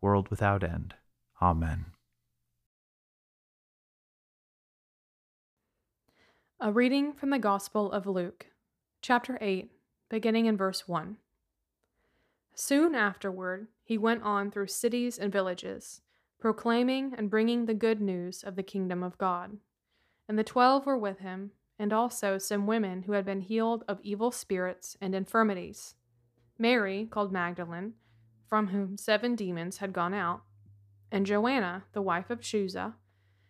world without end. Amen. A reading from the Gospel of Luke, chapter 8, beginning in verse 1. Soon afterward, he went on through cities and villages, proclaiming and bringing the good news of the kingdom of God. And the twelve were with him, and also some women who had been healed of evil spirits and infirmities Mary, called Magdalene, from whom seven demons had gone out, and Joanna, the wife of Chuza,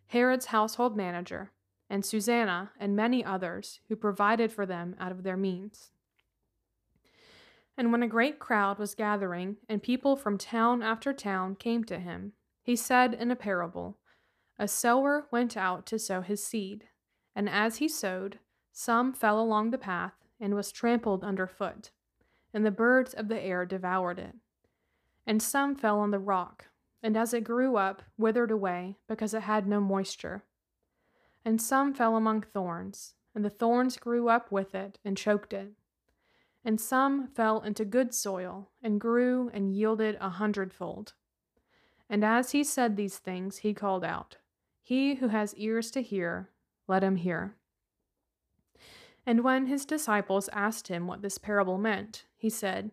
Herod's household manager, and Susanna, and many others who provided for them out of their means. And when a great crowd was gathering, and people from town after town came to him, he said in a parable A sower went out to sow his seed, and as he sowed, some fell along the path and was trampled underfoot, and the birds of the air devoured it and some fell on the rock, and as it grew up, withered away, because it had no moisture. And some fell among thorns, and the thorns grew up with it and choked it. And some fell into good soil, and grew and yielded a hundredfold. And as he said these things, he called out, He who has ears to hear, let him hear. And when his disciples asked him what this parable meant, he said,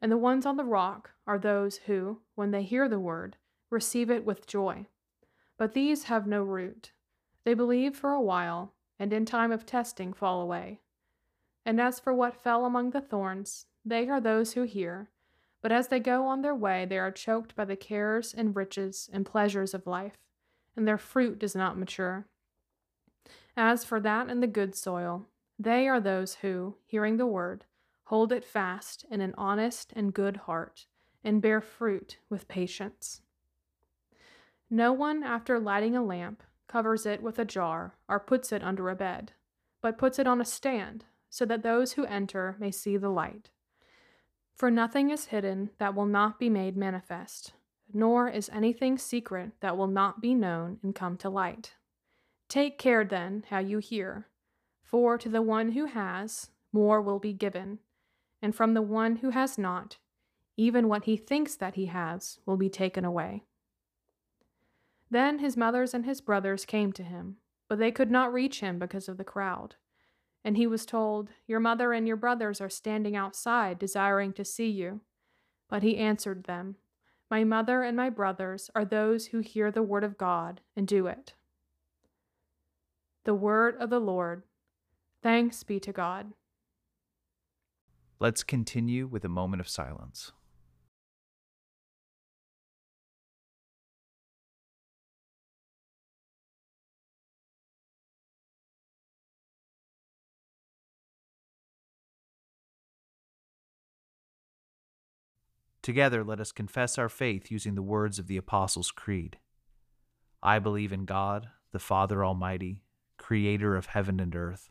And the ones on the rock are those who, when they hear the word, receive it with joy. But these have no root. They believe for a while, and in time of testing fall away. And as for what fell among the thorns, they are those who hear, but as they go on their way, they are choked by the cares and riches and pleasures of life, and their fruit does not mature. As for that in the good soil, they are those who, hearing the word, Hold it fast in an honest and good heart, and bear fruit with patience. No one, after lighting a lamp, covers it with a jar or puts it under a bed, but puts it on a stand, so that those who enter may see the light. For nothing is hidden that will not be made manifest, nor is anything secret that will not be known and come to light. Take care then how you hear, for to the one who has, more will be given and from the one who has not, even what he thinks that he has will be taken away. Then his mothers and his brothers came to him, but they could not reach him because of the crowd. And he was told, Your mother and your brothers are standing outside, desiring to see you. But he answered them, My mother and my brothers are those who hear the word of God and do it. The word of the Lord. Thanks be to God. Let's continue with a moment of silence. Together, let us confess our faith using the words of the Apostles' Creed. I believe in God, the Father Almighty, creator of heaven and earth.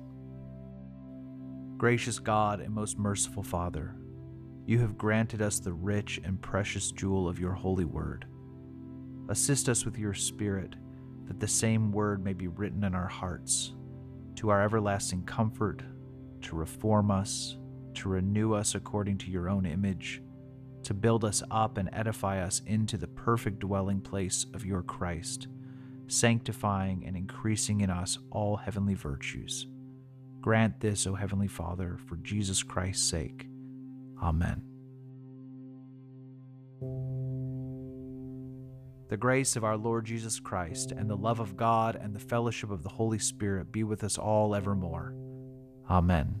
Gracious God and most merciful Father, you have granted us the rich and precious jewel of your holy word. Assist us with your Spirit, that the same word may be written in our hearts, to our everlasting comfort, to reform us, to renew us according to your own image, to build us up and edify us into the perfect dwelling place of your Christ, sanctifying and increasing in us all heavenly virtues. Grant this, O Heavenly Father, for Jesus Christ's sake. Amen. The grace of our Lord Jesus Christ, and the love of God, and the fellowship of the Holy Spirit be with us all evermore. Amen.